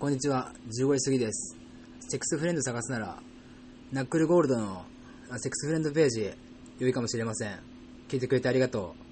こんにちは、15時過ぎです。セックスフレンド探すなら、ナックルゴールドのセックスフレンドページ、良いかもしれません。聞いてくれてありがとう。